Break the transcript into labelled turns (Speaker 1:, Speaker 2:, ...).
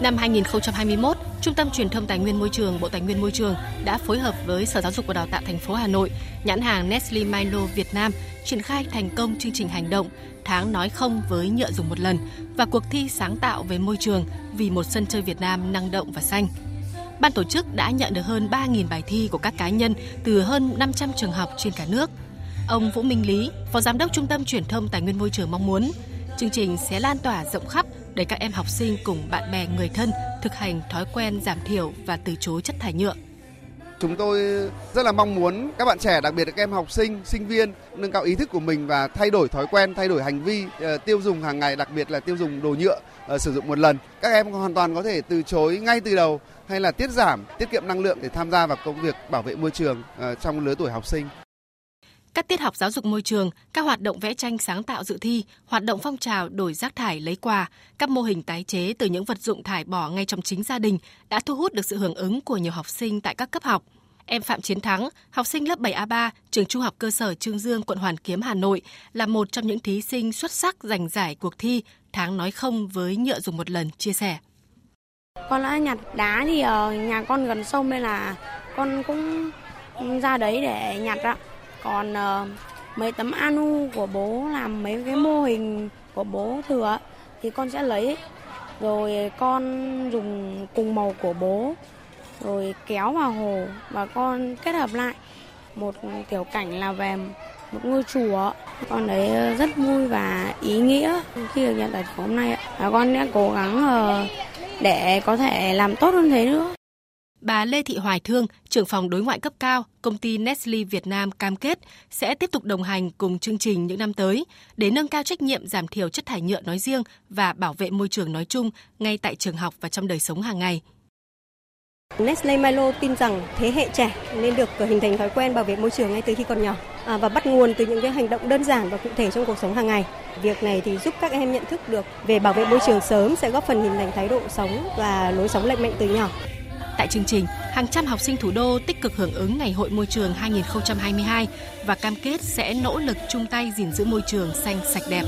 Speaker 1: Năm 2021, Trung tâm Truyền thông Tài nguyên Môi trường Bộ Tài nguyên Môi trường đã phối hợp với Sở Giáo dục và Đào tạo thành phố Hà Nội, nhãn hàng Nestle Milo Việt Nam triển khai thành công chương trình hành động tháng nói không với nhựa dùng một lần và cuộc thi sáng tạo về môi trường vì một sân chơi Việt Nam năng động và xanh. Ban tổ chức đã nhận được hơn 3.000 bài thi của các cá nhân từ hơn 500 trường học trên cả nước. Ông Vũ Minh Lý, Phó Giám đốc Trung tâm Truyền thông Tài nguyên Môi trường mong muốn chương trình sẽ lan tỏa rộng khắp để các em học sinh cùng bạn bè người thân thực hành thói quen giảm thiểu và từ chối chất thải nhựa.
Speaker 2: Chúng tôi rất là mong muốn các bạn trẻ, đặc biệt là các em học sinh, sinh viên nâng cao ý thức của mình và thay đổi thói quen, thay đổi hành vi ờ, tiêu dùng hàng ngày, đặc biệt là tiêu dùng đồ nhựa ờ, sử dụng một lần. Các em hoàn toàn có thể từ chối ngay từ đầu hay là tiết giảm, tiết kiệm năng lượng để tham gia vào công việc bảo vệ môi trường ờ, trong lứa tuổi học sinh
Speaker 1: các tiết học giáo dục môi trường, các hoạt động vẽ tranh sáng tạo dự thi, hoạt động phong trào đổi rác thải lấy quà, các mô hình tái chế từ những vật dụng thải bỏ ngay trong chính gia đình đã thu hút được sự hưởng ứng của nhiều học sinh tại các cấp học. Em Phạm Chiến Thắng, học sinh lớp 7A3, trường Trung học cơ sở Trương Dương, quận Hoàn Kiếm, Hà Nội, là một trong những thí sinh xuất sắc giành giải cuộc thi Tháng nói không với nhựa dùng một lần chia sẻ.
Speaker 3: Con đã nhặt đá thì ở nhà con gần sông nên là con cũng ra đấy để nhặt ạ còn uh, mấy tấm anu của bố làm mấy cái mô hình của bố thừa thì con sẽ lấy. Rồi con dùng cùng màu của bố rồi kéo vào hồ và con kết hợp lại. Một tiểu cảnh là về một ngôi chùa con thấy rất vui và ý nghĩa khi được nhận giải thưởng hôm nay và con sẽ cố gắng ờ, để có thể làm tốt hơn thế nữa.
Speaker 1: Bà Lê Thị Hoài Thương, trưởng phòng đối ngoại cấp cao, công ty Nestle Việt Nam cam kết sẽ tiếp tục đồng hành cùng chương trình những năm tới để nâng cao trách nhiệm giảm thiểu chất thải nhựa nói riêng và bảo vệ môi trường nói chung ngay tại trường học và trong đời sống hàng ngày.
Speaker 4: Nestle Milo tin rằng thế hệ trẻ nên được hình thành thói quen bảo vệ môi trường ngay từ khi còn nhỏ à, và bắt nguồn từ những cái hành động đơn giản và cụ thể trong cuộc sống hàng ngày. Việc này thì giúp các em nhận thức được về bảo vệ môi trường sớm sẽ góp phần hình thành thái độ sống và lối sống lành mạnh từ nhỏ.
Speaker 1: Tại chương trình, hàng trăm học sinh thủ đô tích cực hưởng ứng Ngày hội môi trường 2022 và cam kết sẽ nỗ lực chung tay gìn giữ môi trường xanh sạch đẹp.